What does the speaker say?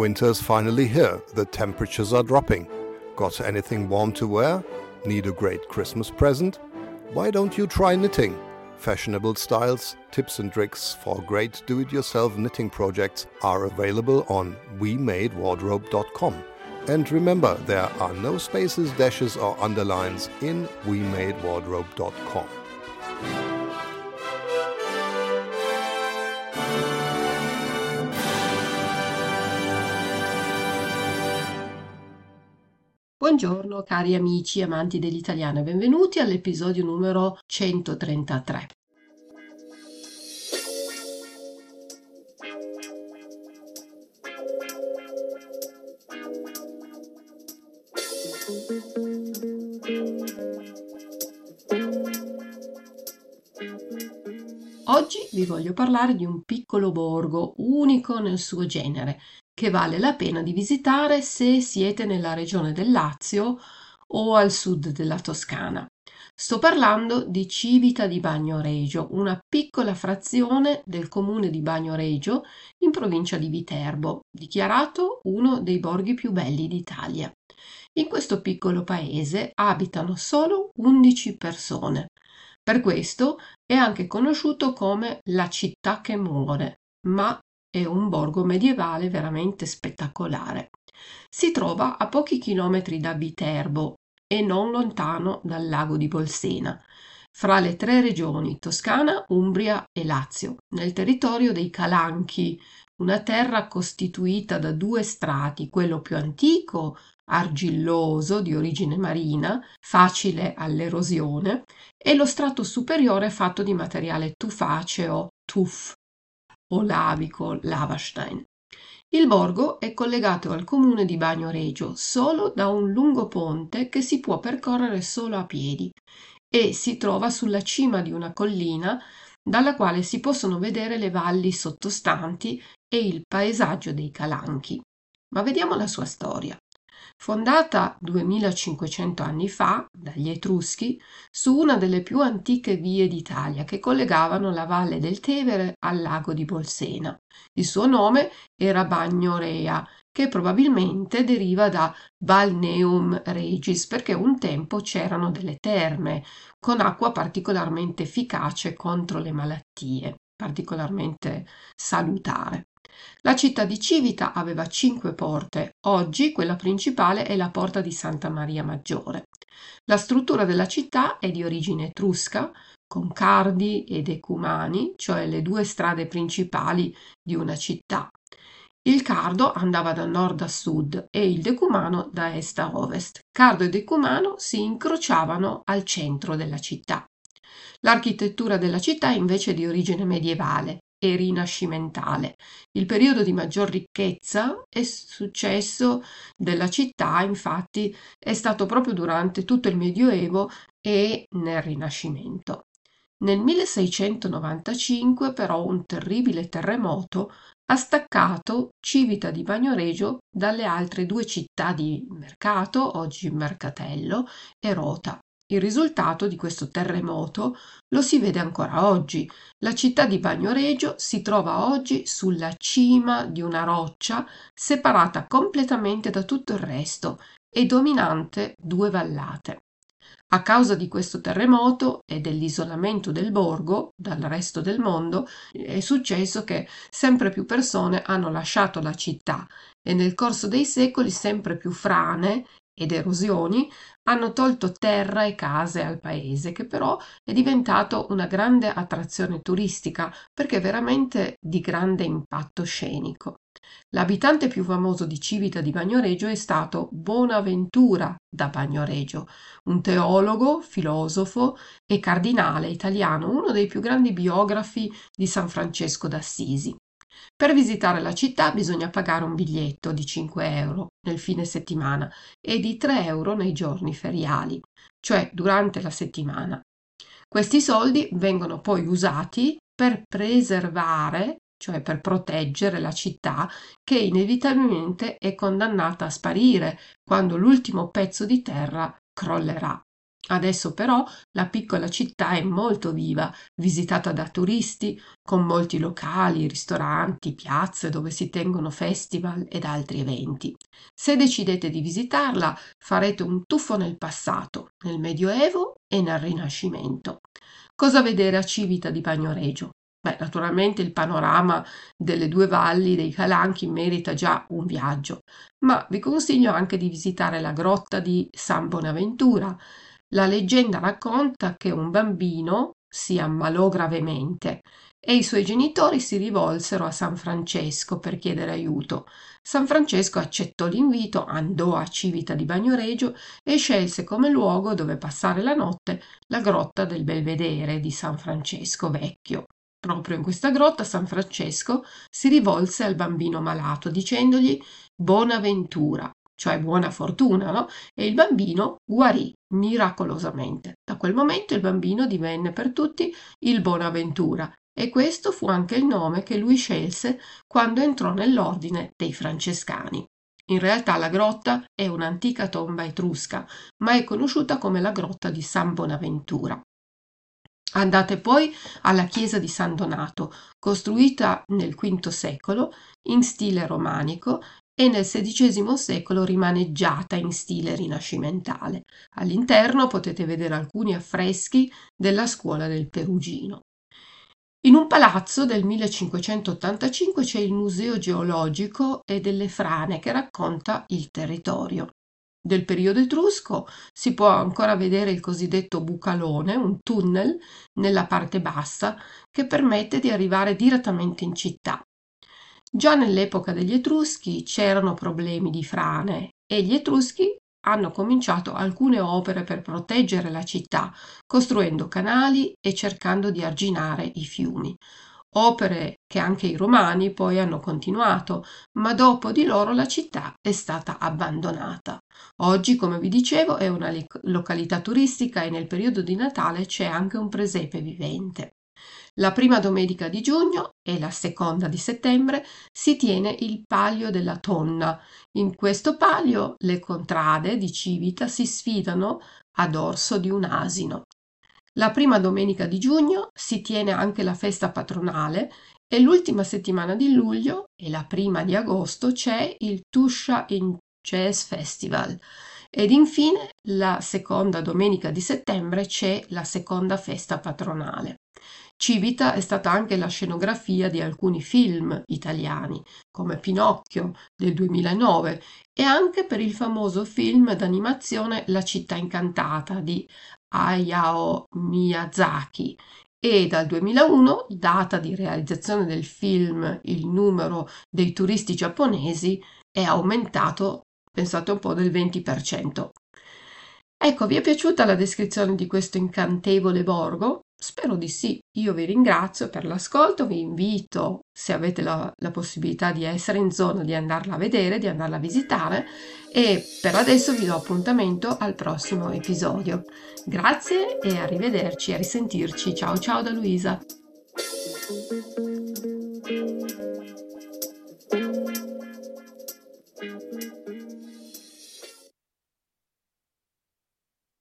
Winter's finally here, the temperatures are dropping. Got anything warm to wear? Need a great Christmas present? Why don't you try knitting? Fashionable styles, tips and tricks for great do it yourself knitting projects are available on WeMadeWardrobe.com. And remember, there are no spaces, dashes, or underlines in WeMadeWardrobe.com. Buongiorno cari amici amanti dell'italiano e benvenuti all'episodio numero 133. Oggi vi voglio parlare di un piccolo borgo unico nel suo genere, che vale la pena di visitare se siete nella regione del Lazio o al sud della Toscana. Sto parlando di Civita di Bagnoregio, una piccola frazione del comune di Bagnoregio in provincia di Viterbo, dichiarato uno dei borghi più belli d'Italia. In questo piccolo paese abitano solo 11 persone. Per questo è anche conosciuto come la città che muore, ma è un borgo medievale veramente spettacolare. Si trova a pochi chilometri da Viterbo e non lontano dal lago di Bolsena, fra le tre regioni Toscana, Umbria e Lazio, nel territorio dei Calanchi, una terra costituita da due strati, quello più antico, argilloso, di origine marina, facile all'erosione, e lo strato superiore fatto di materiale tufaceo, tuff, o lavico, lavastein. Il borgo è collegato al comune di Bagnoregio solo da un lungo ponte che si può percorrere solo a piedi e si trova sulla cima di una collina dalla quale si possono vedere le valli sottostanti e il paesaggio dei Calanchi. Ma vediamo la sua storia. Fondata 2500 anni fa dagli Etruschi su una delle più antiche vie d'Italia che collegavano la valle del Tevere al lago di Bolsena. Il suo nome era Bagnorea, che probabilmente deriva da Balneum Regis, perché un tempo c'erano delle terme con acqua particolarmente efficace contro le malattie, particolarmente salutare. La città di Civita aveva cinque porte, oggi quella principale è la porta di Santa Maria Maggiore. La struttura della città è di origine etrusca, con cardi ed ecumani, cioè le due strade principali di una città. Il cardo andava da nord a sud e il decumano da est a ovest. Cardo e decumano si incrociavano al centro della città. L'architettura della città è invece di origine medievale e rinascimentale. Il periodo di maggior ricchezza e successo della città, infatti, è stato proprio durante tutto il Medioevo e nel Rinascimento. Nel 1695 però un terribile terremoto ha staccato Civita di Bagnoregio dalle altre due città di mercato, oggi Mercatello, e Rota. Il risultato di questo terremoto lo si vede ancora oggi. La città di Bagnoregio si trova oggi sulla cima di una roccia separata completamente da tutto il resto e dominante due vallate. A causa di questo terremoto e dell'isolamento del borgo dal resto del mondo, è successo che sempre più persone hanno lasciato la città e nel corso dei secoli sempre più frane ed erosioni hanno tolto terra e case al paese, che però è diventato una grande attrazione turistica perché veramente di grande impatto scenico. L'abitante più famoso di Civita di Bagnoregio è stato Bonaventura da Bagnoregio, un teologo, filosofo e cardinale italiano, uno dei più grandi biografi di San Francesco d'Assisi. Per visitare la città bisogna pagare un biglietto di 5 euro nel fine settimana e di 3 euro nei giorni feriali, cioè durante la settimana. Questi soldi vengono poi usati per preservare, cioè per proteggere la città che inevitabilmente è condannata a sparire quando l'ultimo pezzo di terra crollerà. Adesso però la piccola città è molto viva, visitata da turisti, con molti locali, ristoranti, piazze dove si tengono festival ed altri eventi. Se decidete di visitarla, farete un tuffo nel passato, nel Medioevo e nel Rinascimento. Cosa vedere a Civita di Bagnoregio? Beh, naturalmente il panorama delle due valli dei Calanchi merita già un viaggio, ma vi consiglio anche di visitare la grotta di San Bonaventura, la leggenda racconta che un bambino si ammalò gravemente e i suoi genitori si rivolsero a San Francesco per chiedere aiuto. San Francesco accettò l'invito, andò a Civita di Bagnoregio e scelse come luogo dove passare la notte la grotta del Belvedere di San Francesco Vecchio. Proprio in questa grotta San Francesco si rivolse al bambino malato dicendogli Bonaventura, cioè buona fortuna, no? E il bambino guarì miracolosamente. Da quel momento il bambino divenne per tutti il Bonaventura e questo fu anche il nome che lui scelse quando entrò nell'ordine dei francescani. In realtà la grotta è un'antica tomba etrusca, ma è conosciuta come la grotta di San Bonaventura. Andate poi alla chiesa di San Donato, costruita nel V secolo in stile romanico e nel XVI secolo rimaneggiata in stile rinascimentale. All'interno potete vedere alcuni affreschi della scuola del Perugino. In un palazzo del 1585 c'è il Museo geologico e delle frane che racconta il territorio. Del periodo etrusco si può ancora vedere il cosiddetto bucalone, un tunnel nella parte bassa che permette di arrivare direttamente in città. Già nell'epoca degli Etruschi c'erano problemi di frane e gli Etruschi hanno cominciato alcune opere per proteggere la città, costruendo canali e cercando di arginare i fiumi. Opere che anche i romani poi hanno continuato, ma dopo di loro la città è stata abbandonata. Oggi, come vi dicevo, è una località turistica e nel periodo di Natale c'è anche un presepe vivente. La prima domenica di giugno e la seconda di settembre si tiene il Palio della Tonna. In questo palio le contrade di Civita si sfidano a dorso di un asino. La prima domenica di giugno si tiene anche la festa patronale e l'ultima settimana di luglio e la prima di agosto c'è il Tuscia in Jazz Festival. Ed infine la seconda domenica di settembre c'è la seconda festa patronale. Civita è stata anche la scenografia di alcuni film italiani, come Pinocchio del 2009, e anche per il famoso film d'animazione La città incantata di Hayao Miyazaki. E dal 2001, data di realizzazione del film, il numero dei turisti giapponesi è aumentato, pensate un po', del 20%. Ecco, vi è piaciuta la descrizione di questo incantevole borgo? Spero di sì. Io vi ringrazio per l'ascolto, vi invito, se avete la, la, possibilità di essere in zona, di andarla a vedere, di andarla a visitare e per adesso vi do appuntamento al prossimo episodio. Grazie e arrivederci, a risentirci. Ciao ciao da Luisa.